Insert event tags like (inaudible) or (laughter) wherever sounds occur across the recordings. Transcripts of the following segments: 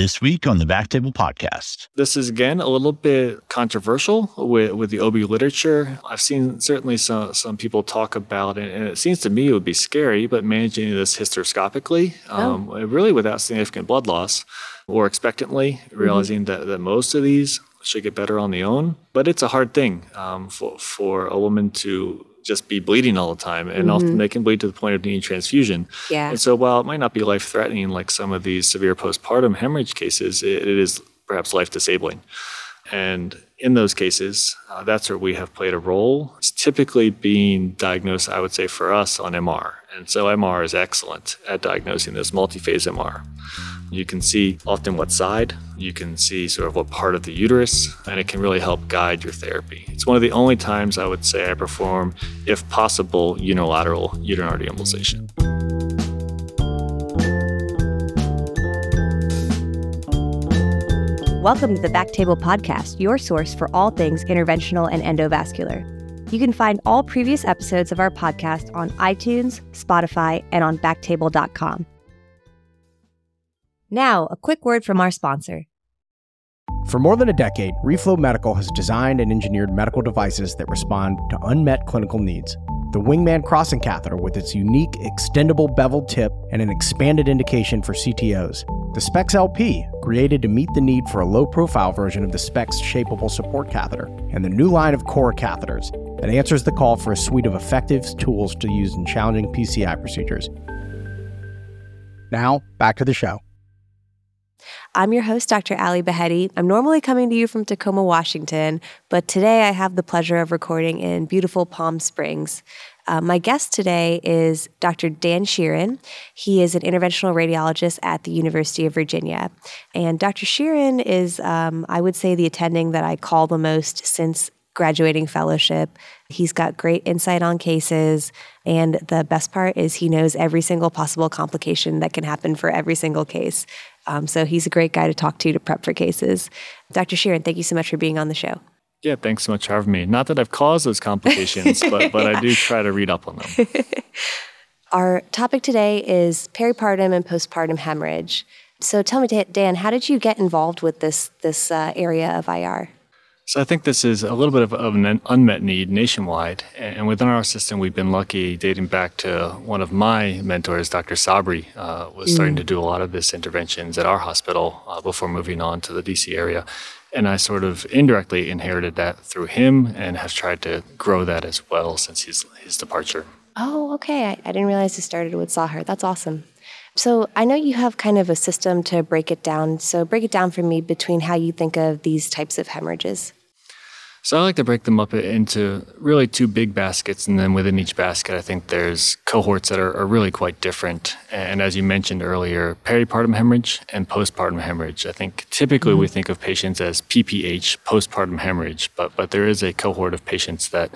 this week on the BackTable Podcast. This is again a little bit controversial with, with the OB literature. I've seen certainly some, some people talk about it, and it seems to me it would be scary, but managing this hysteroscopically, Oh. um, really without significant blood loss or expectantly, realizing that, that most of these should get better on their own. But it's a hard thing um, for, for a woman to just be bleeding all the time, and often they can bleed to the point of needing transfusion. Yeah. And so while it might not be life threatening like some of these severe postpartum hemorrhage cases, it, it is perhaps life disabling. And in those cases, uh, that's where we have played a role. It's typically being diagnosed, I would say, for us on MR. And so MR is excellent at diagnosing this multi-phase MR. You can see often what side, you can see sort of what part of the uterus, and it can really help guide your therapy. It's one of the only times I would say I perform, if possible, unilateral uterine artery embolization. Welcome to the BackTable Podcast, your source for all things interventional and endovascular. You can find all previous episodes of our podcast on iTunes, Spotify, and on backtable.com. Now, a quick word from our sponsor. For more than a decade, Reflow Medical has designed and engineered medical devices that respond to unmet clinical needs. The Wingman crossing catheter with its unique extendable beveled tip and an expanded indication for CTOs. The Spex LP, created to meet the need for a low profile version of the Spex shapeable support catheter, and the new line of core catheters that answers the call for a suite of effective tools to use in challenging PCI procedures. Now, back to the show. I'm your host, Dr. Ally Baheti. I'm normally coming to you from Tacoma, Washington, but today I have the pleasure of recording in beautiful Palm Springs. Uh, my guest today is Dr. Dan Sheeran. He is an interventional radiologist at the University of Virginia. And Dr. Sheeran is, um, I would say, the attending that I call the most since graduating fellowship. He's got great insight on cases. And the best part is he knows every single possible complication that can happen for every single case. Um, so he's a great guy to talk to to prep for cases. Dr. Sheeran, thank you so much for being on the show. Yeah, thanks so much for having me. Not that I've caused those complications, (laughs) but, but I do try to read up on them. (laughs) Our topic today is peripartum and postpartum hemorrhage. So tell me, Dan- Dan, how did you get involved with this this uh, area of IR? So I think this is a little bit of, of an unmet need nationwide. And within our system, we've been lucky, dating back to one of my mentors, Dr. Sabri, uh, was starting to do a lot of this interventions at our hospital uh, before moving on to the DC area. And I sort of indirectly inherited that through him and have tried to grow that as well since his, his departure. Oh, okay. I, I didn't realize it started with Saher. That's awesome. So I know you have kind of a system to break it down. So break it down for me between how you think of these types of hemorrhages. So I like to break them up into really two big baskets, and then within each basket, I think there's cohorts that are, are really quite different. And as you mentioned earlier, peripartum hemorrhage and postpartum hemorrhage. I think typically we mm-hmm. think of patients as PPH, postpartum hemorrhage, but but there is a cohort of patients that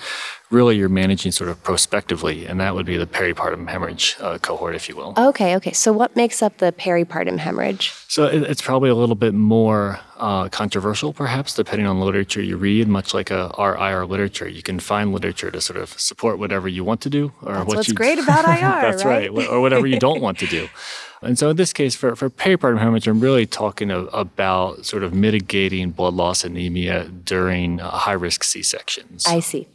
really you're managing sort of prospectively, and that would be the peripartum hemorrhage uh, cohort, if you will. Okay, okay. So what makes up the peripartum hemorrhage? So it, it's probably a little bit more uh, controversial, perhaps, depending on the literature you read. Much like a, our IR literature, you can find literature to sort of support whatever you want to do, or That's what what's you. great (laughs) about IR, (laughs) that's right, right? or whatever you don't want to do. (laughs) And so in this case, for, for peripartum hemorrhage, I'm really talking a, about sort of mitigating blood loss anemia during uh, high risk C sections. I see.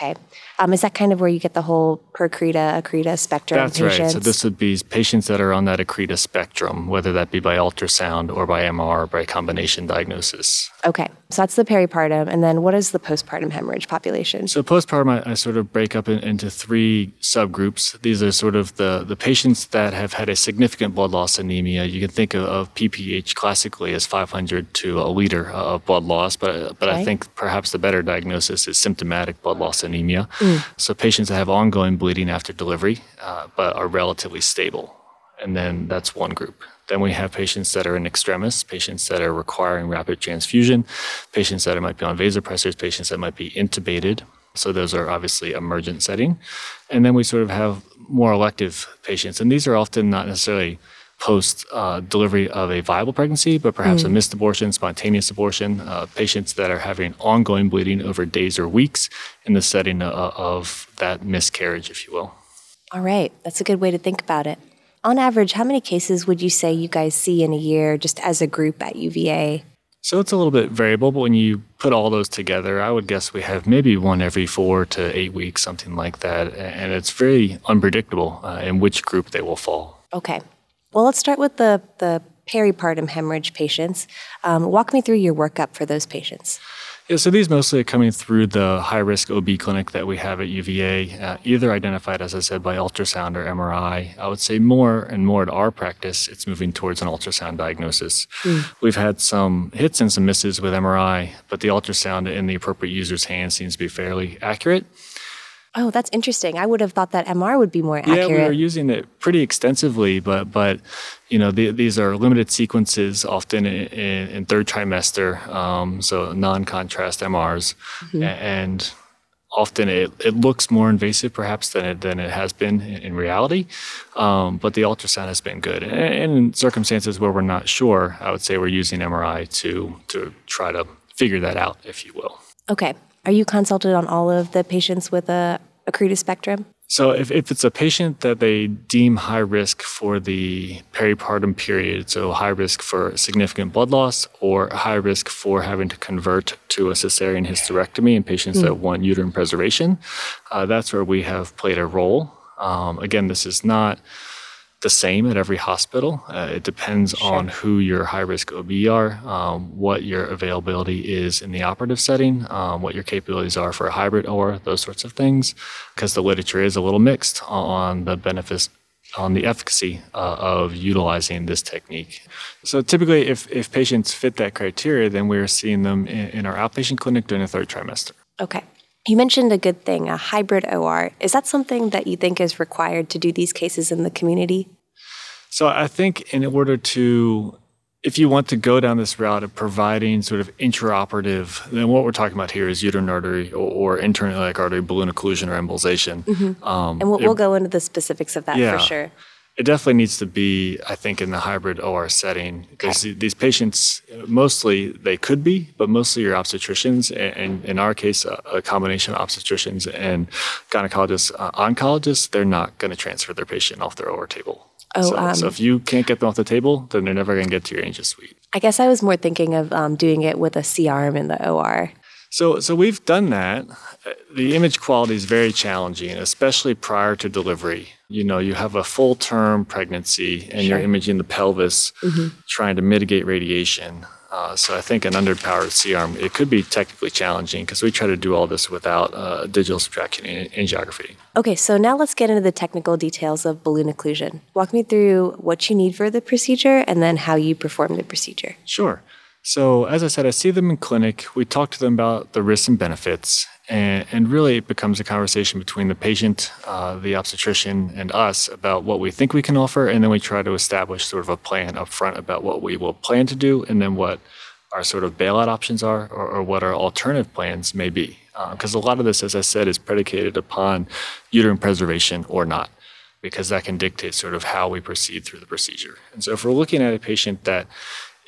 Okay. Um, is that kind of where you get the whole percreta, accreta spectrum That's patients? right. So this would be patients that are on that accreta spectrum, whether that be by ultrasound or by MR or by combination diagnosis. Okay. So that's the peripartum. And then what is the postpartum hemorrhage population? So postpartum, I, I sort of break up in, into three subgroups. These are sort of the, the patients that have had a significant blood loss anemia. You can think of, of PPH classically as 500 to a liter of blood loss, but but Okay. I think perhaps the better diagnosis is symptomatic blood loss anemia. So patients that have ongoing bleeding after delivery, uh, but are relatively stable, and then that's one group. Then we have patients that are in extremis, patients that are requiring rapid transfusion, patients that might be on vasopressors, patients that might be intubated. So those are obviously emergent setting. And then we sort of have more elective patients. And these are often not necessarily post uh, delivery of a viable pregnancy, but perhaps a missed abortion, spontaneous abortion, uh, patients that are having ongoing bleeding over days or weeks in the setting of, of that miscarriage, if you will. All right. That's a good way to think about it. On average, how many cases would you say you guys see in a year just as a group at UVA? So it's a little bit variable, but when you put all those together, I would guess we have maybe one every four to eight weeks, something like that. And it's very unpredictable uh, in which group they will fall. Okay. Well, let's start with the, the peripartum hemorrhage patients. Um, walk me through your workup for those patients. Yeah, so these mostly are coming through the high risk OB clinic that we have at UVA, uh, either identified, as I said, by ultrasound or MRI. I would say more and more at our practice, it's moving towards an ultrasound diagnosis. Mm. We've had some hits and some misses with MRI, but the ultrasound in the appropriate user's hand seems to be fairly accurate. Oh, that's interesting. I would have thought that MR would be more accurate. Yeah, we were using it pretty extensively, but but you know the, these are limited sequences, often in, in, in third trimester, um, so non-contrast MRs, mm-hmm. and often it, it looks more invasive perhaps than it, than it has been in, in reality. Um, but the ultrasound has been good. And, and in circumstances where we're not sure, I would say we're using MRI to to try to figure that out, if you will. Okay. Are you consulted on all of the patients with a accreta spectrum? So, if, if it's a patient that they deem high risk for the peripartum period, so high risk for significant blood loss or high risk for having to convert to a cesarean hysterectomy in patients mm. that want uterine preservation, uh, that's where we have played a role. Um, again, this is not the same at every hospital. Uh, it depends sure. on who your high risk OB are, um, what your availability is in the operative setting, um, what your capabilities are for a hybrid or those sorts of things, because the literature is a little mixed on the benefits. On the efficacy uh, of utilizing this technique. So, typically, if, if patients fit that criteria, then we're seeing them in, in our outpatient clinic during the third trimester. Okay. You mentioned a good thing, a hybrid OR. Is that something that you think is required to do these cases in the community? So I think in order to, if you want to go down this route of providing sort of intraoperative, then what we're talking about here is uterine artery or, or internal artery balloon occlusion or embolization. Mm-hmm. Um, and we'll, it, we'll, go into the specifics of that yeah, for sure it definitely needs to be, I think, in the hybrid OR setting because okay. these patients, mostly they could be, but mostly are obstetricians, and in our case, a, combination of obstetricians and gynecologists, uh, oncologists. They're not going to transfer their patient off their OR table. Oh, so, um, so, if you can't get them off the table, then they're never going to get to your angio suite. I guess I was more thinking of um, doing it with a C arm in the OR. So, so we've done that. The image quality is very challenging, especially prior to delivery. You know, you have a full term pregnancy and sure. you're imaging the pelvis, mm-hmm. trying to mitigate radiation. Uh, so I think an underpowered C-arm, it could be technically challenging because we try to do all this without uh, digital subtraction angiography. Okay, so now let's get into the technical details of balloon occlusion. Walk me through what you need for the procedure and then how you perform the procedure. Sure. So, as I said, I see them in clinic. We talk to them about the risks and benefits, and, and really it becomes a conversation between the patient, uh, the obstetrician, and us about what we think we can offer, and then we try to establish sort of a plan up front about what we will plan to do, and then what our sort of bailout options are, or, or what our alternative plans may be. Because uh, a lot of this, as I said, is predicated upon uterine preservation or not because that can dictate sort of how we proceed through the procedure. And so if we're looking at a patient that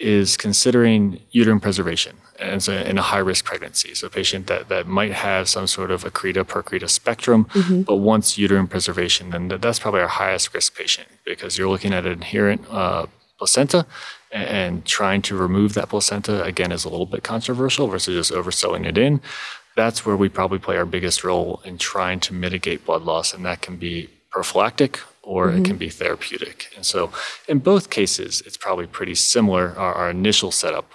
is considering uterine preservation and so in a high risk pregnancy. So a patient that, that might have some sort of accreta percreta spectrum, mm-hmm. but wants uterine preservation, then that's probably our highest risk patient because you're looking at an inherent uh, placenta and trying to remove that placenta again is a little bit controversial versus just oversewing it in. That's where we probably play our biggest role in trying to mitigate blood loss, and that can be prophylactic or mm-hmm. it can be therapeutic. And so, in both cases, it's probably pretty similar, our, our initial setup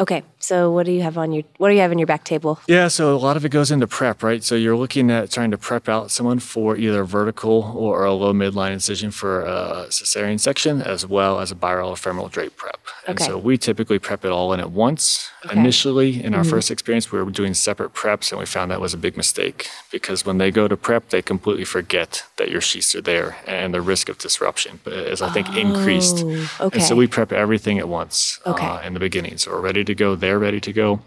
Okay, so what do you have on your what do you have in your back table? Yeah, so a lot of it goes into prep, right? So you're looking at trying to prep out someone for either vertical or a low midline incision for a cesarean section, as well as a bilateral femoral drape prep. Okay. And so we typically prep it all in at once. Okay. Initially, in our mm-hmm. first experience, we were doing separate preps, and we found that was a big mistake because when they go to prep, they completely forget that your sheets are there, and the risk of disruption is, I think, oh, increased. Okay. And so we prep everything at once okay. uh, in the beginning. So we're ready ready to go, they're ready to go.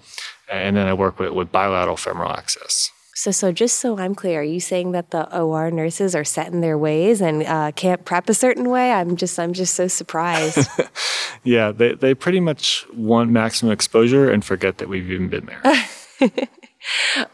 And then I work with, with bilateral femoral access. So, so just so I'm clear, are you saying that the OR nurses are set in their ways and uh, can't prep a certain way? I'm just, I'm just so surprised. (laughs) yeah, they, they pretty much want maximum exposure and forget that we've even been there. (laughs)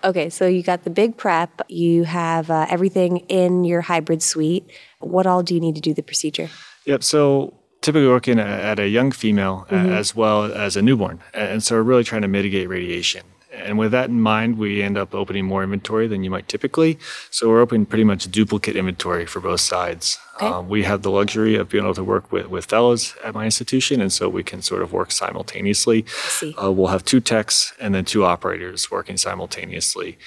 okay, so you got the big prep. You have uh, everything in your hybrid suite. What all do you need to do the procedure? Yep. So typically working at a young female mm-hmm. as well as a newborn. And so we're really trying to mitigate radiation. And with that in mind, we end up opening more inventory than you might typically. So we're opening pretty much duplicate inventory for both sides. Okay. Um, we have the luxury of being able to work with, with fellows at my institution, and so we can sort of work simultaneously. Uh, we'll have two techs and then two operators working simultaneously.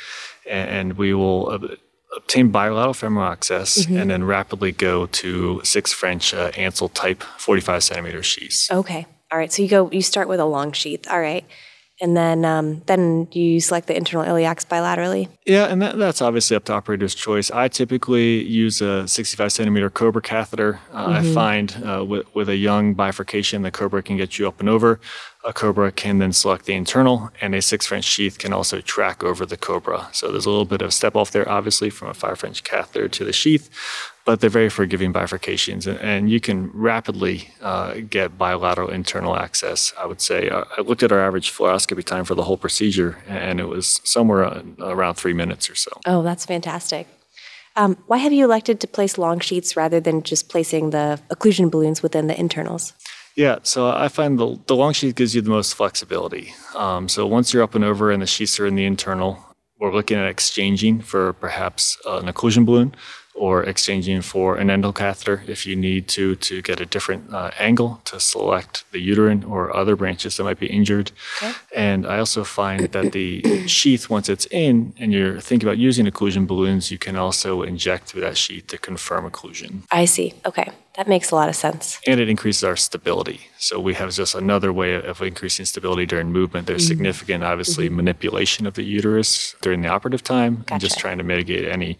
And, and we will uh, obtain bilateral femoral access mm-hmm. and then rapidly go to six French uh, Ansel type 45 centimeter sheaths. Okay. All right. So you go, you start with a long sheath. All right and then um, then you select the internal iliacs bilaterally. Yeah, and that, that's obviously up to operator's choice. I typically use a 65 centimeter Cobra catheter. Uh, mm-hmm. I find uh, with, with a young bifurcation, the Cobra can get you up and over. A Cobra can then select the internal, and a six French sheath can also track over the Cobra. So there's a little bit of step off there, obviously, from a five French catheter to the sheath but they're very forgiving bifurcations, and, and you can rapidly uh, get bilateral internal access. I would say uh, I looked at our average fluoroscopy time for the whole procedure, and it was somewhere around three minutes or so. Oh, that's fantastic. Um, why have you elected to place long sheaths rather than just placing the occlusion balloons within the internals? Yeah, so I find the, the long sheath gives you the most flexibility. Um, so once you're up and over and the sheaths are in the internal, we're looking at exchanging for perhaps an occlusion balloon or exchanging for an endocatheter if you need to to get a different uh, angle to select the uterine or other branches that might be injured. Okay. And I also find that the sheath, once it's in and you're thinking about using occlusion balloons, you can also inject through that sheath to confirm occlusion. I see. Okay. That makes a lot of sense. And it increases our stability. So we have just another way of increasing stability during movement. There's mm-hmm. significant, obviously, mm-hmm. manipulation of the uterus during the operative time gotcha. and just trying to mitigate any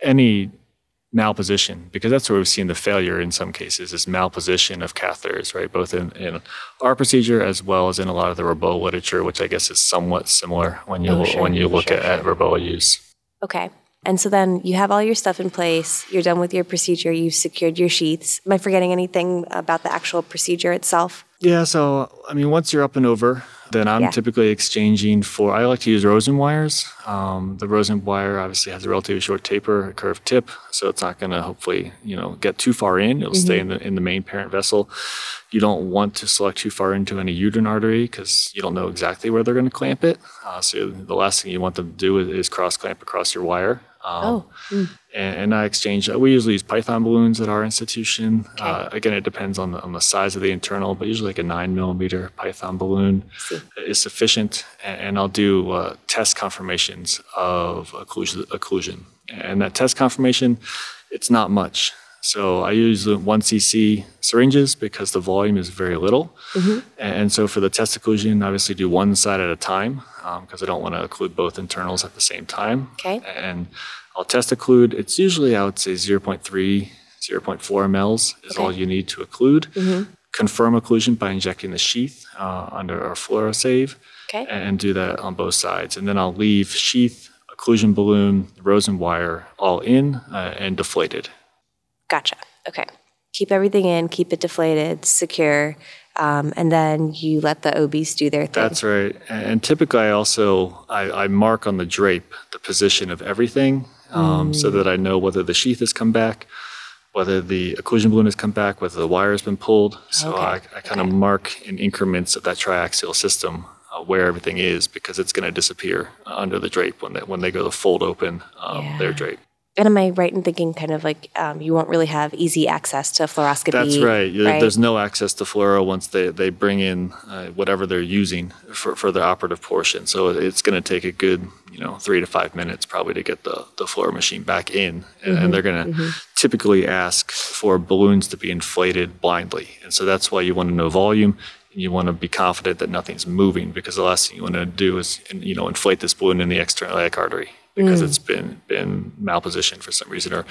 any malposition because that's where we've seen the failure in some cases is malposition of catheters right? Both in, in our procedure as well as in a lot of the REBOA literature which i guess is somewhat similar when you oh, sure, when you look sure, at, sure. at REBOA use. Okay and so then you have all your stuff in place you're done with your procedure you've secured your sheaths. Am i forgetting anything about the actual procedure itself? Yeah so i mean once you're up and over then I'm yeah. typically exchanging for, I like to use Rosen wires. Um, the Rosen wire obviously has a relatively short taper, a curved tip, so it's not going to hopefully, you know, get too far in. It'll mm-hmm. stay in the, in the main parent vessel. You don't want to select too far into any uterine artery because you don't know exactly where they're going to clamp it. Uh, so the last thing you want them to do is, is cross clamp across your wire. Um, oh. Mm. And, and, I exchange. Uh, we usually use Python balloons at our institution. Okay. Uh, again, it depends on the, on the size of the internal, but usually like a nine millimeter Python balloon is sufficient. And, and I'll do uh, test confirmations of occlusion, occlusion. And that test confirmation, it's not much. So I use one cc syringes because the volume is very little. Mm-hmm. And so for the test occlusion, obviously do one side at a time because um, I don't want to occlude both internals at the same time. Okay. And I'll test occlude. It's usually, I would say, 0.3, 0.4 mLs is okay. all you need to occlude. Mm-hmm. Confirm occlusion by injecting the sheath uh, under our fluorosave. Okay. And do that on both sides. And then I'll leave sheath, occlusion balloon, Rosen wire all in uh, and deflated. Gotcha. Okay. Keep everything in, keep it deflated, secure, um, and then you let the OBs do their thing. That's right. And typically, I also I, I mark on the drape the position of everything, um, mm. so that I know whether the sheath has come back, whether the occlusion balloon has come back, whether the wire has been pulled. So okay. I, I kind okay. of mark in increments of that triaxial system uh, where everything is because it's going to disappear under the drape when they when they go to fold open um, yeah. their drape. And am I right in thinking kind of like um, you won't really have easy access to fluoroscopy? That's right. right? There's no access to fluoro once they, they bring in uh, whatever they're using for, for the operative portion. So it's going to take a good, you know, three to five minutes probably to get the, the fluoro machine back in. And, mm-hmm, and they're going to mm-hmm. typically ask for balloons to be inflated blindly. And so that's why you want to know volume you want to be confident that nothing's moving because the last thing you want to do is you know inflate this balloon in the external iliac artery because mm. it's been been malpositioned for some reason or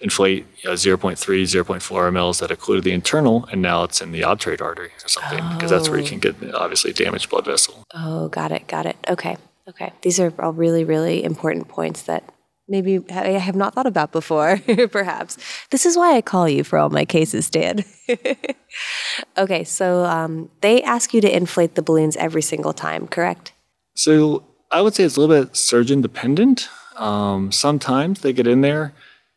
inflate uh, 0.3 0.4 mLs that occluded the internal and now it's in the obturator artery or something oh. because that's where you can get obviously damaged blood vessel oh got it got it okay okay these are all really really important points that maybe I have not thought about before, (laughs) perhaps. This is why I call you for all my cases, Dan. (laughs) okay, so um, they ask you to inflate the balloons every single time, correct? So I would say it's a little bit surgeon dependent. Um, sometimes they get in there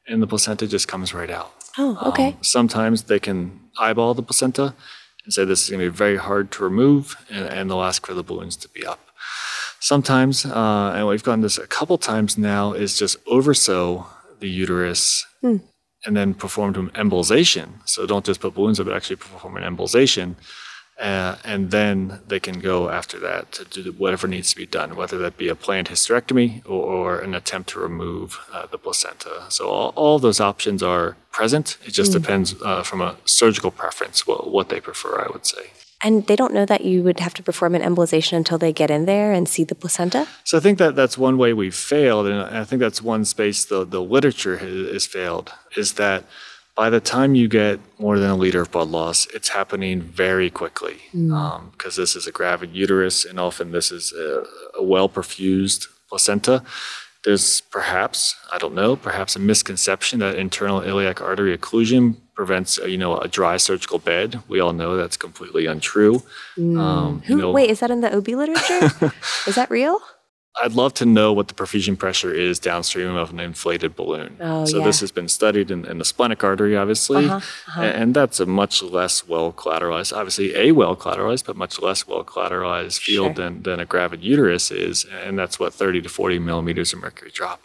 and the placenta just comes right out. Oh, okay. Um, sometimes they can eyeball the placenta and say this is going to be very hard to remove, and, and they'll ask for the balloons to be up. Sometimes, uh, and we've gotten this a couple times now, is just oversew the uterus Hmm. and then perform an embolization. So don't just put balloons up, but actually perform an embolization. Uh, and then they can go after that to do whatever needs to be done, whether that be a planned hysterectomy or, or an attempt to remove uh, the placenta. So all, all those options are present. It just depends uh, from a surgical preference what, what they prefer, I would say. And they don't know that you would have to perform an embolization until they get in there and see the placenta? So I think that that's one way we've failed, and I think that's one space the, the literature has, has failed, is that by the time you get more than a liter of blood loss, it's happening very quickly because this is a gravid uterus, and often this is a, a well perfused placenta. There's perhaps, I don't know, perhaps a misconception that internal iliac artery occlusion prevents, uh, you know, a dry surgical bed. We all know that's completely untrue. Um, you Who, know, wait, is that in the OB literature? (laughs) is that real? I'd love to know what the perfusion pressure is downstream of an inflated balloon. Oh, so yeah. this has been studied in, in the splenic artery, obviously, Uh-huh, uh-huh. and that's a much less well collateralized, obviously a well collateralized, but much less well collateralized field Sure. than, than a gravid uterus is, and that's what 30 to 40 millimeters of mercury drop.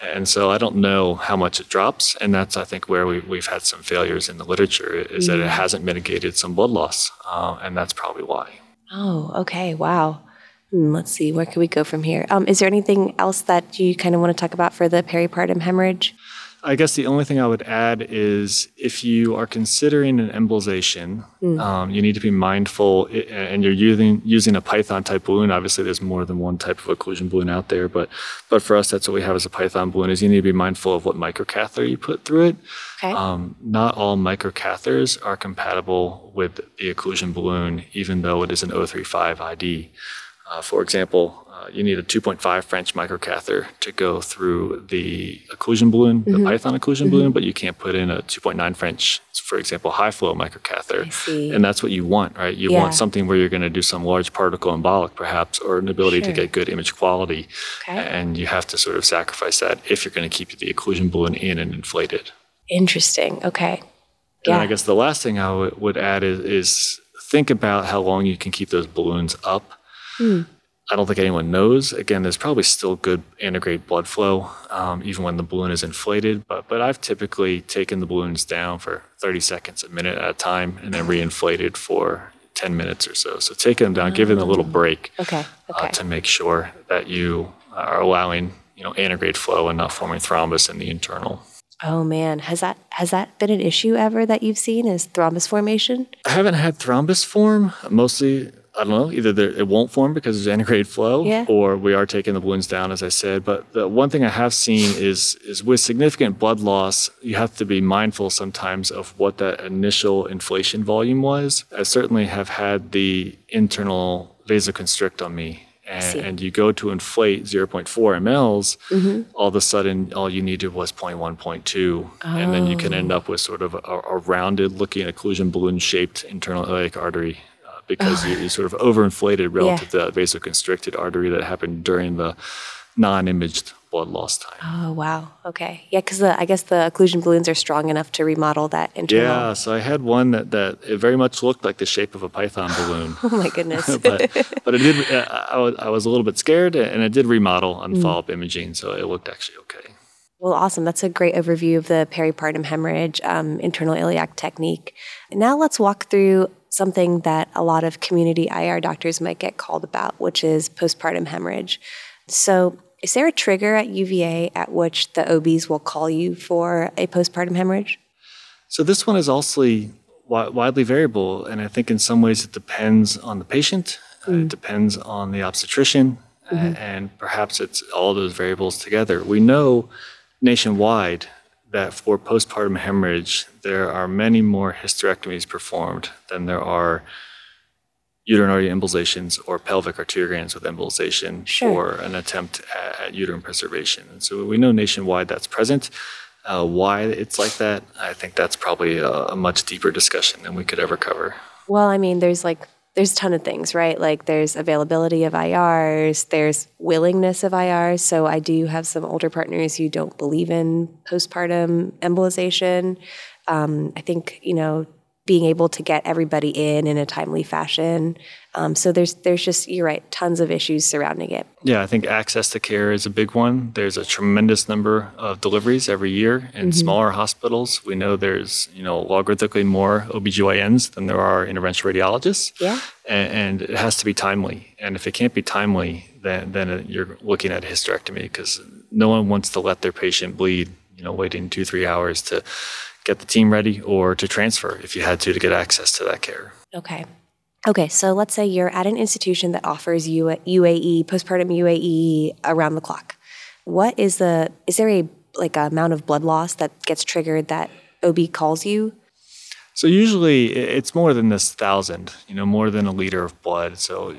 And so I don't know how much it drops, and that's I think where we, we've had some failures in the literature is that it Mm. hasn't mitigated some blood loss, uh, and that's probably why. Oh, okay. Wow. Hmm, let's see. Where can we go from here? Um, is there anything else that you kind of want to talk about for the peripartum hemorrhage? I guess the only thing I would add is if you are considering an embolization, um, you need to be mindful, and you're using using a Python type balloon. Obviously, there's more than one type of occlusion balloon out there, but but for us, that's what we have as a Python balloon. Is you need to be mindful of what microcatheter you put through it. Okay. Um, not all microcatheters are compatible with the occlusion balloon, even though it is an 035 ID. Uh, for example, uh, you need a 2.5 French microcatheter to go through the occlusion balloon, the Python occlusion balloon, but you can't put in a 2.9 French, for example, high flow microcatheter. And that's what you want, right? You Yeah. want something where you're going to do some large particle embolic, perhaps, or an ability Sure. to get good image quality. Okay. And you have to sort of sacrifice that if you're going to keep the occlusion balloon in and inflated. Interesting. Okay. And I guess the last thing I would- would add is, is think about how long you can keep those balloons up. Hmm. I don't think anyone knows. Again, there's probably still good antegrade blood flow, um, even when the balloon is inflated. But but I've typically taken the balloons down for 30 seconds, a minute at a time, and then reinflated for 10 minutes or so. So taking them down, giving them a little break Okay. uh, to make sure that you are allowing you know antegrade flow and not forming thrombus in the internal. oh man, has that has that been an issue ever that you've seen? Is thrombus formation? I haven't had thrombus form. Mostly, I don't know. Either it won't form because there's antegrade flow, Yeah. or we are taking the balloons down, as I said. But the one thing I have seen is is with significant blood loss, you have to be mindful sometimes of what that initial inflation volume was. I certainly have had the internal vasoconstrict on me. And, and you go to inflate 0.4 mLs, Mm-hmm. all of a sudden, all you needed was 0.1, 0.2. And then you can Oh. end up with sort of a, a rounded looking occlusion balloon shaped internal iliac artery because you, you sort of overinflated relative to that vasoconstricted artery that happened during the non imaged blood loss time. Oh wow. Okay. Yeah, because I guess the occlusion balloons are strong enough to remodel that internal. Yeah, so I had one that, that it very much looked like the shape of a python balloon. (laughs) Oh my goodness. (laughs) but (laughs) but it did. uh, I was, I was a little bit scared, and it did remodel Mm. on follow up imaging, so it looked actually okay. Well, awesome. That's a great overview of the peripartum hemorrhage um, internal iliac technique. Now let's walk through something that a lot of community IR doctors might get called about, which is postpartum hemorrhage. So, is there a trigger at UVA at which the OBs will call you for a postpartum hemorrhage? So this one is also wi- widely variable, and I think in some ways it depends on the patient. uh, it mm-hmm. depends on the obstetrician, a- and perhaps it's all those variables together. We know nationwide that for postpartum hemorrhage, there are many more hysterectomies performed than there are uterine embolizations or pelvic arteriograms with embolization Sure. for an attempt at, at uterine preservation. And so we know nationwide that's present. Uh, why it's like that, I think that's probably a, a much deeper discussion than we could ever cover. Well, I mean, there's like there's a ton of things, right? Like there's availability of IRs, there's willingness of IRs. So I do have some older partners who don't believe in postpartum embolization. Um, I think you know being able to get everybody in in a timely fashion. Um, so there's there's just you're right, tons of issues surrounding it. Yeah, I think access to care is a big one. There's a tremendous number of deliveries every year in mm-hmm. smaller hospitals. We know there's you know logarithmically more OBGYNs than there are interventional radiologists. Yeah, and, and it has to be timely. And if it can't be timely, then then you're looking at a hysterectomy because no one wants to let their patient bleed. You know, waiting two three hours to get the team ready or to transfer if you had to to get access to that care. Okay. Okay, so let's say you're at an institution that offers you UAE, postpartum UAE around the clock. What is the is there a like a amount of blood loss that gets triggered that OB calls you? So usually it's more than this thousand, you know, more than a liter of blood. So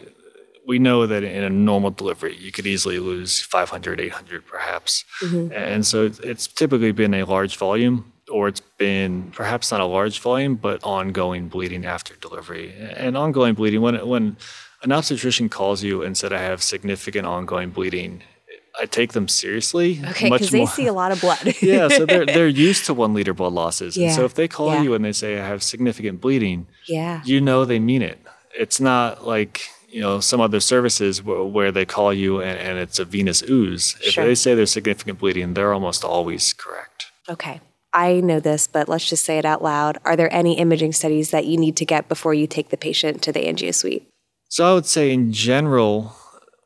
we know that in a normal delivery, you could easily lose 500, 800 perhaps. Mm-hmm. And so it's typically been a large volume or it's been perhaps not a large volume, but ongoing bleeding after delivery. And ongoing bleeding, when, when an obstetrician calls you and said, I have significant ongoing bleeding, I take them seriously. Okay, because they see a lot of blood. (laughs) yeah, so they're they're (laughs) used to one liter blood losses. Yeah. And so if they call yeah. you and they say I have significant bleeding, yeah, you know they mean it. It's not like you know some other services where, where they call you and, and, it's a venous ooze. If sure. they say there's significant bleeding, they're almost always correct. Okay. I know this, but let's just say it out loud. Are there any imaging studies that you need to get before you take the patient to the angio suite? So I would say in general,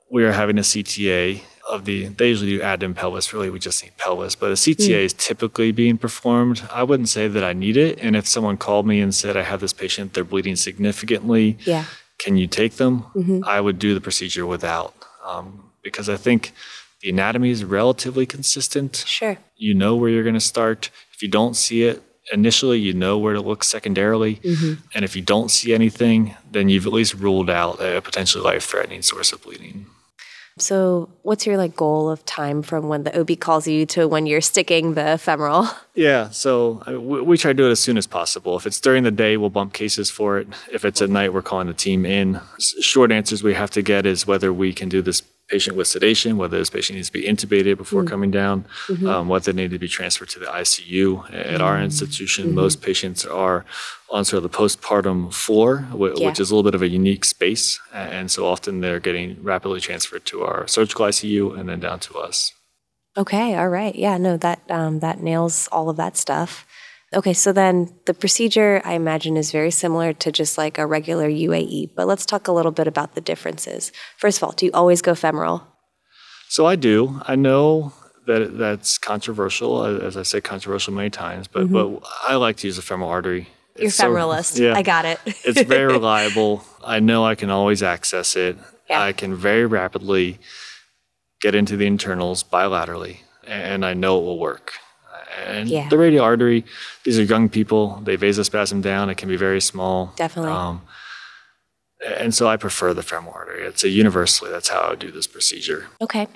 we are having a CTA of the, they usually do abdomen pelvis. Really, we just need pelvis, but a CTA mm. is typically being performed. I wouldn't say that I need it. And if someone called me and said, I have this patient, they're bleeding significantly. Yeah. Can you take them? Mm-hmm. I would do the procedure without, um, because I think the anatomy is relatively consistent. Sure. You know where you're going to start. If you don't see it initially, you know where to look secondarily. Mm-hmm. And if you don't see anything, then you've at least ruled out a potentially life threatening source of bleeding. So, what's your like goal of time from when the OB calls you to when you're sticking the femoral? (laughs) Yeah, so we, we try to do it as soon as possible. If it's during the day, we'll bump cases for it. If it's at night, we're calling the team in. Short answers we have to get is whether we can do this patient with sedation, whether this patient needs to be intubated before mm-hmm. coming down, mm-hmm. um, whether they need to be transferred to the ICU. At our institution, mm-hmm. most patients are on sort of the postpartum floor, w- yeah. which is a little bit of a unique space. And so often they're getting rapidly transferred to our surgical ICU and then down to us. Okay, all right. Yeah, no, that um, that nails all of that stuff. Okay, so then the procedure I imagine is very similar to just like a regular UAE, but let's talk a little bit about the differences. First of all, do you always go femoral? So I do. I know that that's controversial, as I say controversial many times, but mm-hmm. but I like to use a femoral artery. You're (laughs) femoralist. So, yeah, I got it. (laughs) it's very (laughs) reliable. I know I can always access it. Yeah. I can very rapidly get into the internals bilaterally, and I know it will work. And yeah. the radial artery, these are young people. They vasospasm down. It can be very small. Definitely. Um, and so I prefer the femoral artery. It's a universally, that's how I would do this procedure. Okay.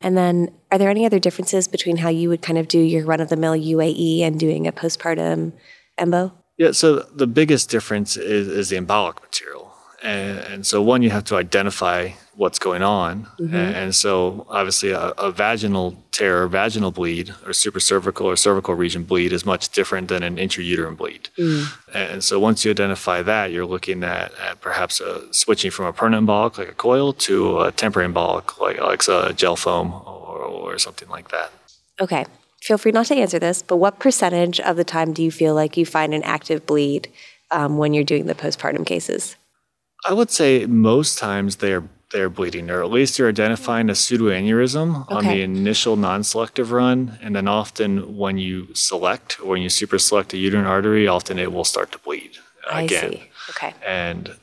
And then are there any other differences between how you would kind of do your run of the mill UAE and doing a postpartum embo? Yeah, so the biggest difference is, is the embolic material. And, and, so, one, you have to identify what's going on. Mm-hmm. And, so, obviously, a, a, vaginal tear vaginal bleed or supracervical or cervical region bleed is much different than an intrauterine bleed. Mm. And so, once you identify that, you're looking at, at perhaps a, switching from a permanent embolic like a coil to a temporary embolic like, like a gel foam or, or something like that. Okay. Feel free not to answer this, but what percentage of the time do you feel like you find an active bleed um, when you're doing the postpartum cases? I would say most times they're they're bleeding, or at least you're identifying a pseudoaneurysm okay. on the initial non-selective run, and then often when you select or when you super select a uterine artery, often it will start to bleed again. I see. Okay. And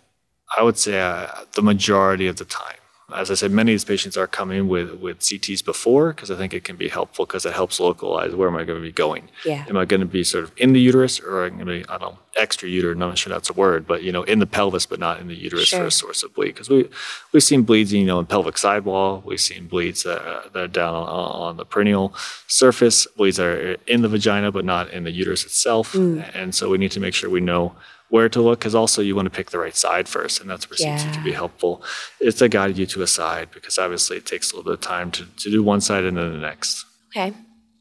I would say uh, the majority of the time as I said, many of these patients are coming with, with CTs before because I think it can be helpful because it helps localize where am I going to be going. Yeah. Am I going to be sort of in the uterus or am I going to be, I don't know, extra uterine? I'm not sure that's a word, but, you know, in the pelvis, but not in the uterus sure. for a source of bleed. Because we, we've seen bleeds, you know, in pelvic sidewall. We've seen bleeds that are, that are down on, on, the perineal surface, bleeds that are in the vagina, but not in the uterus itself. Mm. And so we need to make sure we know where to look because also you want to pick the right side first and that's where yeah. CT can be helpful. Is to guide you to a side because obviously it takes a little bit of time to, to do one side and then the next. Okay.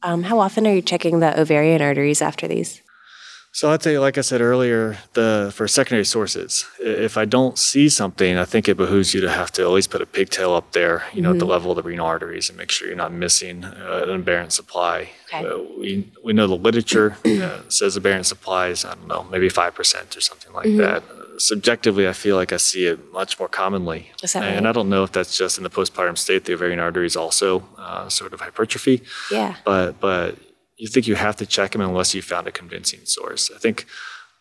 Um, how often are you checking the ovarian arteries after these So I'd say, like I said earlier, the for secondary sources, if I don't see something, I think it behooves you to have to at least put a pigtail up there, you know, mm-hmm. at the mm-hmm. level of the renal arteries, and make sure you're not missing uh, an aberrant supply. Okay. Uh, we we know the literature uh, says aberrant supplies. I don't know, maybe five percent or something like mm-hmm. that. Subjectively, I feel like I see it much more commonly, and right? I don't know if that's just in the postpartum state. The ovarian arteries also uh, sort of hypertrophy. Yeah. But but you think you have to check them unless you found a convincing source. I think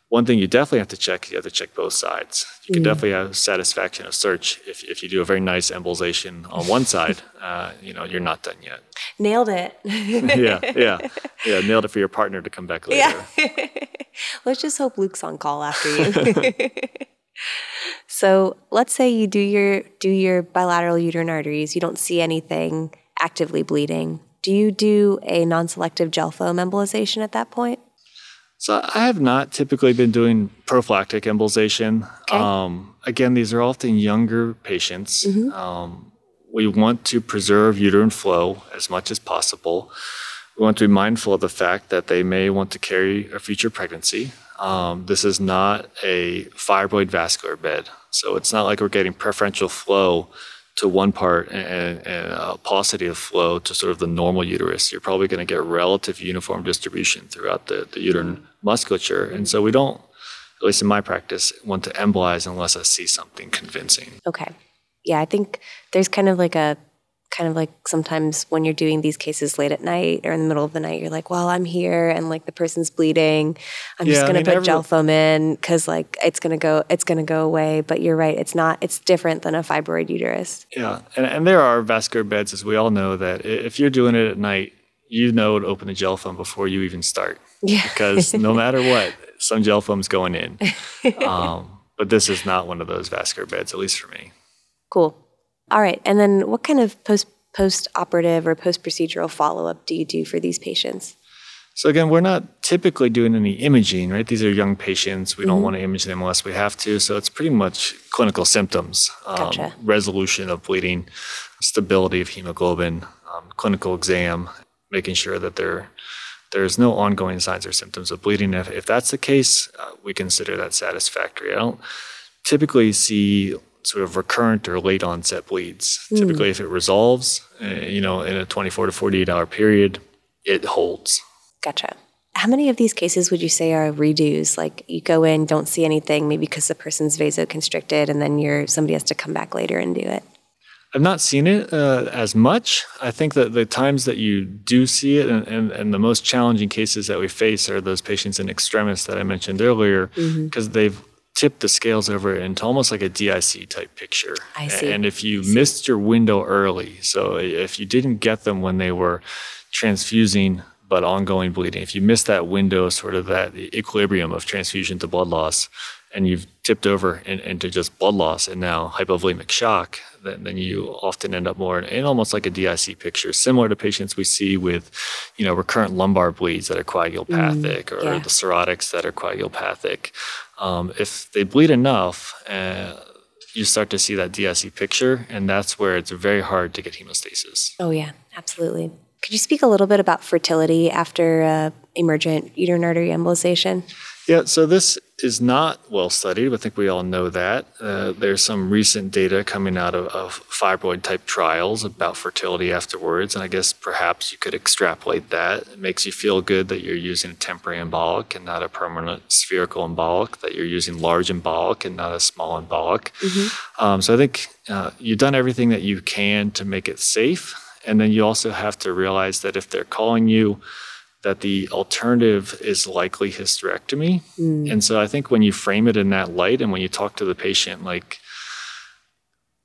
one thing you definitely have to check, you have to check both sides. You can mm. definitely have satisfaction of search if, if you do a very nice embolization on one side, (laughs) uh, you know, you're not done yet. Nailed it. (laughs) yeah, yeah, yeah. Nailed it for your partner to come back later. Yeah. (laughs) let's just hope Luke's on call after you. so let's say you do your do your bilateral uterine arteries, you don't see anything actively bleeding. Do you do a non selective gel foam embolization at that point? So I have not typically been doing prophylactic embolization. Okay. Um, again, these are often younger patients. Mm-hmm. Um, we want to preserve uterine flow as much as possible. We want to be mindful of the fact that they may want to carry a future pregnancy. Um, this is not a fibroid vascular bed. So it's not like we're getting preferential flow to one part and, and a uh, paucity of flow to sort of the normal uterus, you're probably going to get relative uniform distribution throughout the, the uterine mm-hmm. musculature. And so we don't, at least in my practice, want to embolize unless I see something convincing. Okay. Yeah, I think there's kind of like a kind of like sometimes when you're doing these cases late at night or in the middle of the night, you're like, well, I'm here and like the person's bleeding. I'm yeah, just going to put gel foam in because like it's going to go, it's going to go away. But you're right. It's not, it's different than a fibroid uterus. Yeah. And, and there are vascular beds, as we all know, that if you're doing it at night, you know to open the gel foam before you even start. Yeah. Because no (laughs) matter what, some gel foam's going in. (laughs) Um, but this is not one of those vascular beds, at least for me. Cool. All right. And then what kind of post post operative or post procedural follow up do you do for these patients? So again, we're not typically doing any imaging, right? These are young patients. We mm-hmm. don't want to image them unless we have to. So it's pretty much clinical symptoms, um, gotcha. resolution of bleeding, stability of hemoglobin, um, clinical exam, making sure that there there's no ongoing signs or symptoms of bleeding. If, if that's the case, uh, we consider that satisfactory. I don't typically see sort of recurrent or late onset bleeds. Mm. Typically, if it resolves, uh, you know, in a 24 to 48 hour period, it holds. Gotcha. How many of these cases would you say are redos? Like you go in, don't see anything, maybe because the person's vasoconstricted, and then you're somebody has to come back later and do it. I've not seen it uh, as much. I think that the times that you do see it, and, and, and, the most challenging cases that we face are those patients in extremis that I mentioned earlier, because mm-hmm. they've tip the scales over into almost like a DIC type picture. I see. And if you missed your window early, so if you didn't get them when they were transfusing but ongoing bleeding, if you missed that window, sort of that equilibrium of transfusion to blood loss, and you've tipped over in, into just blood loss and now hypovolemic shock, then, then you often end up more in, in, almost like a DIC picture, similar to patients we see with, you know, recurrent lumbar bleeds that are coagulopathic mm, or the cirrhotics that are coagulopathic. Um, if they bleed enough, uh, you start to see that DIC picture, and that's where it's very hard to get hemostasis. Oh, yeah, absolutely. Could you speak a little bit about fertility after uh, emergent uterine artery embolization? Yeah, so this is not well studied. I think we all know that. Uh, there's some recent data coming out of, of, fibroid type trials about fertility afterwards, and I guess perhaps you could extrapolate that. It makes you feel good that you're using a temporary embolic and not a permanent spherical embolic, that you're using large embolic and not a small embolic. Mm-hmm. Um, so I think uh, you've done everything that you can to make it safe. And then you also have to realize that if they're calling you, that the alternative is likely hysterectomy. Mm. And so I think when you frame it in that light and when you talk to the patient, like,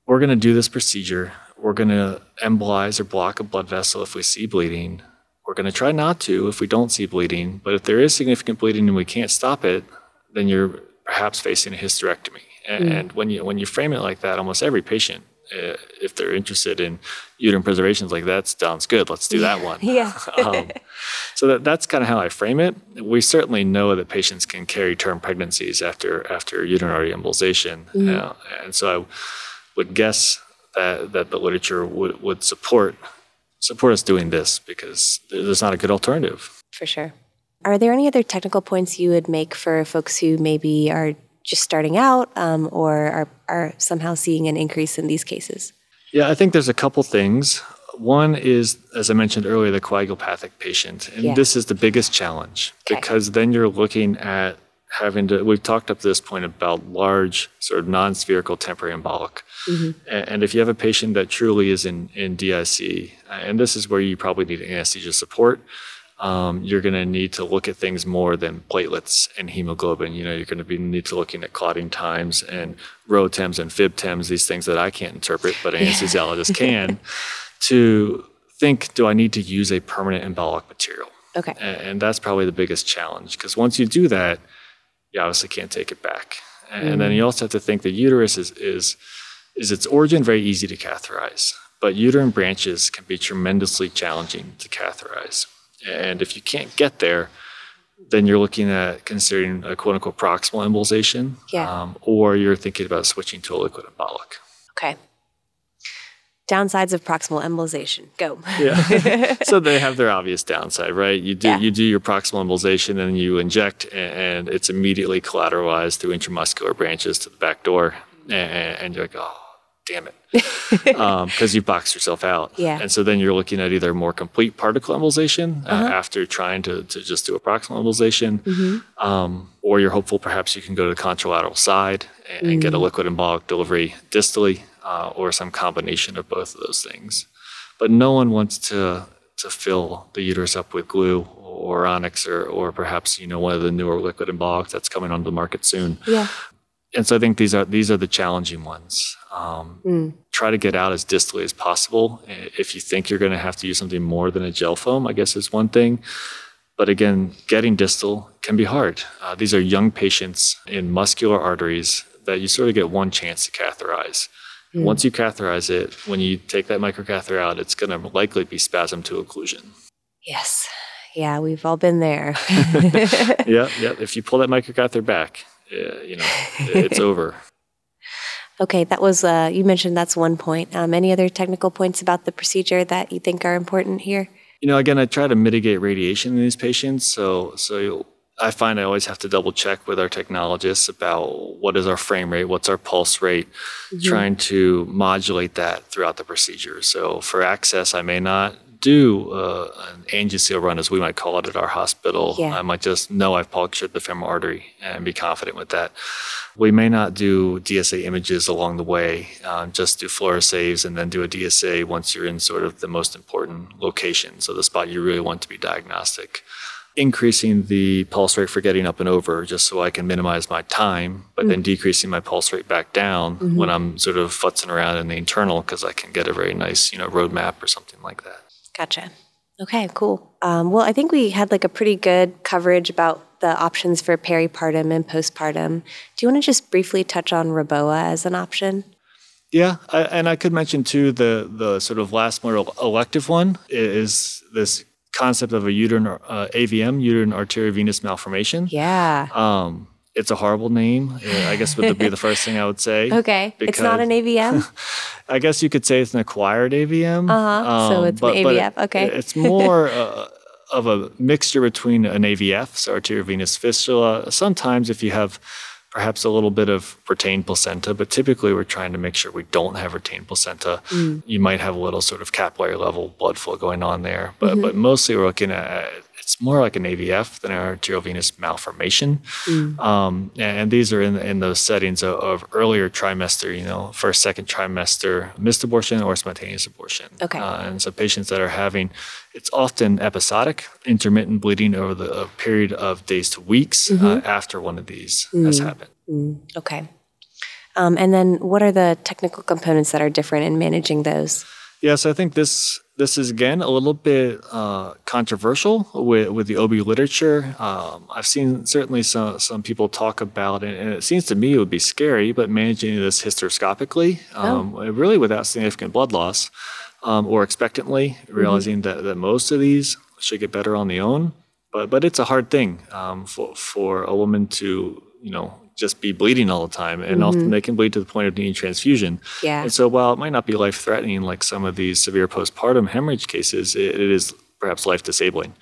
we're going to do this procedure, we're going to embolize or block a blood vessel if we see bleeding. We're going to try not to if we don't see bleeding. But if there is significant bleeding and we can't stop it, then you're perhaps facing a hysterectomy. And, mm. and when you when you frame it like that, almost every patient uh, if they're interested in uterine preservation, like that sounds good. Let's do that one. (laughs) yeah. (laughs) um, so that, that's kind of how I frame it. We certainly know that patients can carry term pregnancies after after uterine embolization, mm-hmm. uh, and so I would guess that that the literature would would support support us doing this because there's not a good alternative. For sure. Are there any other technical points you would make for folks who maybe are just starting out um, or are, are somehow seeing an increase in these cases? Yeah, I think there's a couple things. One is, as I mentioned earlier, the coagulopathic patient. And Yeah. this is the biggest challenge Okay. because then you're looking at having to, we've talked up to this point about large, sort of non spherical temporary embolic. A- And if you have a patient that truly is in, in DIC, and this is where you probably need anesthesia support, um, you're going to need to look at things more than platelets and hemoglobin. You know, you're going to be need to looking at clotting times and ROTEMs and FIBTEMs, these things that I can't interpret, but anesthesiologists (laughs) can, to think, do I need to use a permanent embolic material? Okay. A- And that's probably the biggest challenge because once you do that, you obviously can't take it back. And then you also have to think the uterus is, is, is its origin very easy to catheterize, but uterine branches can be tremendously challenging to catheterize. And if you can't get there, then you're looking at considering a quote unquote proximal embolization, Yeah. um, or you're thinking about switching to a liquid embolic. Okay. Downsides of proximal embolization. Go. Yeah. (laughs) so they have their obvious downside, right? You do Yeah. you do your proximal embolization and you inject, and it's immediately collateralized through intramuscular branches to the back door, and, and you're like, oh, damn it, (laughs) because you've boxed yourself out. Yeah. And so then you're looking at either more complete particle embolization uh, Uh-huh. after trying to, to just do a proximal embolization, Mm-hmm. um, or you're hopeful perhaps you can go to the contralateral side and, and get Mm. a liquid embolic delivery distally, uh, or some combination of both of those things. But no one wants to to fill the uterus up with glue or onyx or, or perhaps you know one of the newer liquid embolics that's coming onto the market soon. Yeah. And so I think these are these are the challenging ones. Um, Mm. Try to get out as distally as possible. If you think you're going to have to use something more than a Gelfoam, I guess is one thing. But again, getting distal can be hard. Uh, these are young patients in muscular arteries that you sort of get one chance to catheterize. Once you catheterize it, when you take that microcatheter out, it's going to likely be spasm to occlusion. Yes. Yeah, we've all been there. (laughs) yeah, yeah. (laughs) If you pull that microcatheter back, uh, you know, it's over. (laughs) okay, that was, uh, you mentioned that's one point. Um, any other technical points about the procedure that you think are important here? You know, again, I try to mitigate radiation in these patients. So, so I find I always have to double check with our technologists about what is our frame rate, what's our pulse rate, trying to modulate that throughout the procedure. So, for access, I may not do uh, an Angio-Seal run, as we might call it at our hospital. Yeah. I might just know I've punctured the femoral artery and be confident with that. We may not do DSA images along the way, um, just do fluorosaves and then do a DSA once you're in sort of the most important location, so the spot you really want to be diagnostic. Increasing the pulse rate for getting up and over just so I can minimize my time, but then decreasing my pulse rate back down when I'm sort of futzing around in the internal because I can get a very nice, you know, roadmap or something like that. Gotcha. Okay, cool. Um, well, I think we had like a pretty good coverage about the options for peripartum and postpartum. Do you want to just briefly touch on REBOA as an option? Yeah, I, and I could mention too the the sort of last more elective one is this concept of a uterine uh, AVM, uterine arteriovenous malformation. Yeah. Um, it's a horrible name. uh, I guess would be the first thing I would say. (laughs) Okay. It's not an AVM? (laughs) I guess you could say it's an acquired AVM. Uh-huh, so it's an AVF, okay. It's more (laughs) uh, of a mixture between an AVF, so arteriovenous fistula. Sometimes if you have perhaps a little bit of retained placenta, but typically we're trying to make sure we don't have retained placenta. Mm. You might have a little sort of capillary level blood flow going on there, but Mm-hmm. but mostly we're looking at it's more like an AVF than an arteriovenous malformation. Mm. Um, and these are in, in those settings of, of earlier trimester, you know, first, second trimester, missed abortion or spontaneous abortion. Okay. Uh, and so patients that are having, it's often episodic, intermittent bleeding over the a period of days to weeks Mm-hmm. uh, after one of these has happened. Okay. Um, and then what are the technical components that are different in managing those? Yes, I think this this is again a little bit uh, controversial with with the OB literature. Um, I've seen certainly some some people talk about it, and it seems to me it would be scary, but managing this hysteroscopically, um, really without significant blood loss, um, or expectantly, realizing that, that most of these should get better on the own. But but it's a hard thing um, for for a woman to you know just be bleeding all the time, and often they can bleed to the point of needing transfusion. Yeah. And so while it might not be life threatening like some of these severe postpartum hemorrhage cases, it, it is perhaps life disabling.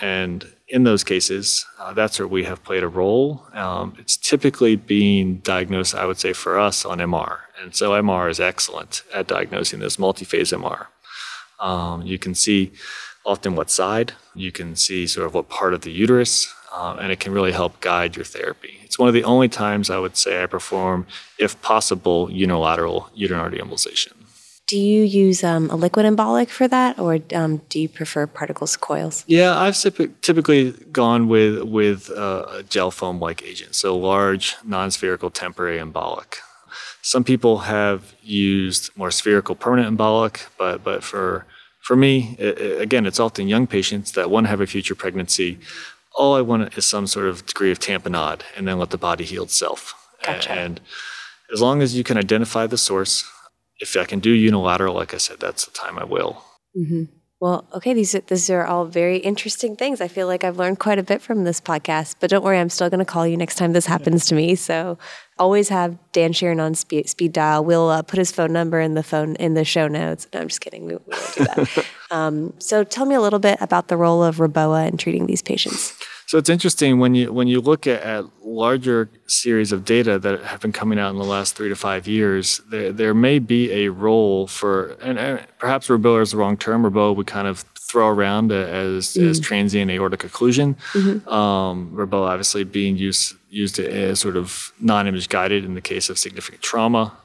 And in those cases, uh, that's where we have played a role. Um, it's typically being diagnosed, I would say, for us on MR. And so MR is excellent at diagnosing this multi-phase MR. Um, you can see often what side, you can see sort of what part of the uterus, um, and it can really help guide your therapy. It's one of the only times I would say I perform, if possible, unilateral uterine artery embolization. Do you use um, a liquid embolic for that, or um, do you prefer particles coils? Yeah, I've typically gone with with uh, a Gelfoam like agent, so large non-spherical temporary embolic. Some people have used more spherical permanent embolic, but but for for me, it, again, it's often young patients that want to have a future pregnancy. All I want is some sort of degree of tamponade, and then let the body heal itself. Gotcha. And as long as you can identify the source, if I can do unilateral, like I said, that's the time I will. Mm-hmm. Well, okay, these are, these are all very interesting things. I feel like I've learned quite a bit from this podcast, but don't worry, I'm still going to call you next time this happens to me. So always have Dan Sheeran on speed, speed dial. We'll uh, put his phone number in the phone in the show notes. No, I'm just kidding. We, we won't do that. (laughs) um, so tell me a little bit about the role of REBOA in treating these patients. So it's interesting when you when you look at, at, larger series of data that have been coming out in the last three to five years, there, there may be a role for, and, and perhaps REBOA is the wrong term. REBOA we kind of throw around as, mm. as transient aortic occlusion. Mm-hmm. Um, obviously being used used as sort of non-image guided in the case of significant trauma,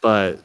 but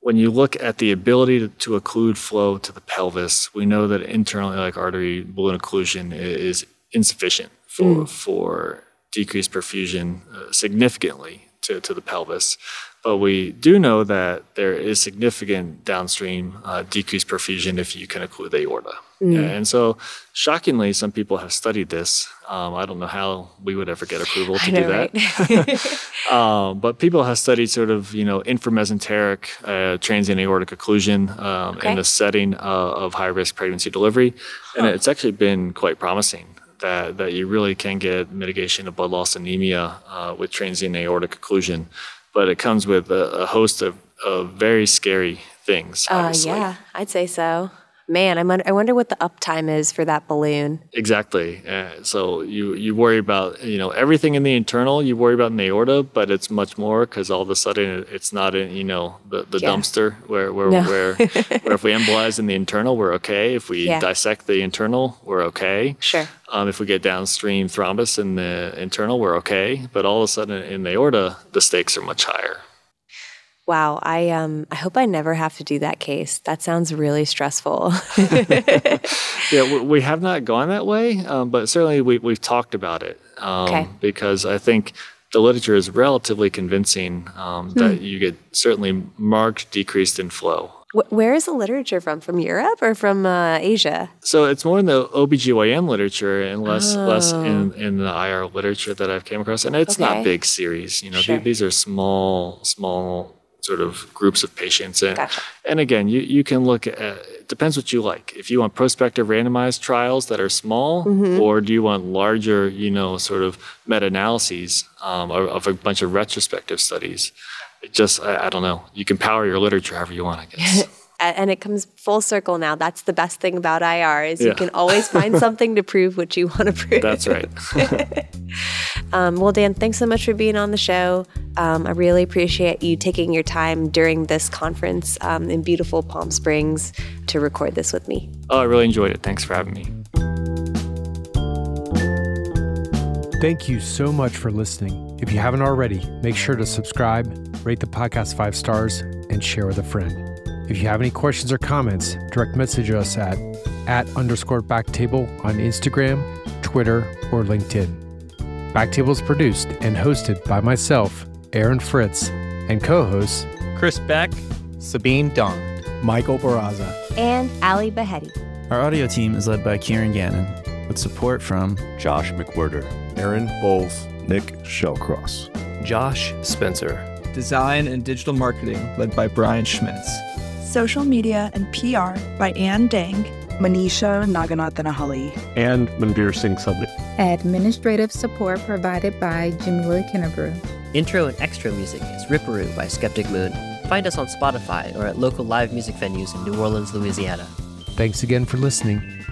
when you look at the ability to, to, occlude flow to the pelvis, we know that internal iliac artery balloon occlusion is insufficient for mm. for decreased perfusion uh, significantly to, to the pelvis. But we do know that there is significant downstream uh, decreased perfusion if you can occlude the aorta. Mm. And so, shockingly, some people have studied this. Um, I don't know how we would ever get approval to know, do that. Right? (laughs) um, but people have studied sort of, you know, inframesenteric uh, transient aortic occlusion um, okay. in the setting uh, of high risk pregnancy delivery. Huh. And it's actually been quite promising that, that you really can get mitigation of blood loss anemia uh, with transient aortic occlusion. But it comes with a, a host of, of very scary things. Uh, yeah, I'd say so man, I'm I wonder what the uptime is for that balloon. Exactly. Uh, so you you worry about you know everything in the internal, you worry about in the aorta, but it's much more because all of a sudden it's not in you know the, the yeah. dumpster where where, no. where (laughs) where if we embolize in the internal, we're okay. If we yeah. dissect the internal, we're okay. Sure. Um, if we get downstream thrombus in the internal, we're okay. But all of a sudden in the aorta, the stakes are much higher. Wow, I um I hope I never have to do that case. That sounds really stressful. (laughs) (laughs) yeah, we have not gone that way, um, but certainly we we've talked about it um, okay. because I think the literature is relatively convincing um, hmm. that you get certainly marked decreased in flow. Where is the literature from? From Europe or from uh, Asia? So it's more in the OBGYN literature and less oh. less in, in the IR literature that I've came across. And it's okay. not big series. You know, sure. th- these are small small sort of groups of patients. And, gotcha. and again, you, you can look at it depends what you like. If you want prospective randomized trials that are small, mm-hmm. or do you want larger, you know, sort of meta analyses um, of, of, a bunch of retrospective studies? It just, I, I don't know. You can power your literature however you want, I guess. (laughs) and it comes full circle now. That's the best thing about IR is yeah. you can always find (laughs) something to prove what you want to prove. That's right. (laughs) um, well, Dan, thanks so much for being on the show. Um, I really appreciate you taking your time during this conference um, in beautiful Palm Springs to record this with me. Oh, I really enjoyed it. Thanks for having me. Thank you so much for listening. If you haven't already, make sure to subscribe, rate the podcast five stars, and share with a friend. If you have any questions or comments, direct message us at at underscore backtable on Instagram, Twitter, or LinkedIn. BackTable is produced and hosted by myself, Aaron Fritz, and co-hosts Chris Beck, Sabeen Dhand, Michael Barraza, and Ally Baheti. Our audio team is led by Kieran Gannon, with support from Josh McWhirter, Aaron Bowles, Nick Shellcross, Josh Spencer. Design and digital marketing led by Brian Schmitz. Social media and PR by Ann Dang, Manisha Naganathanahalli, and Manbir Singh Sabri. Administrative support provided by Jamila Kinnebrew. Intro and extra music is Ripperoo by Skeptic Moon. Find us on Spotify or at local live music venues in New Orleans, Louisiana. Thanks again for listening.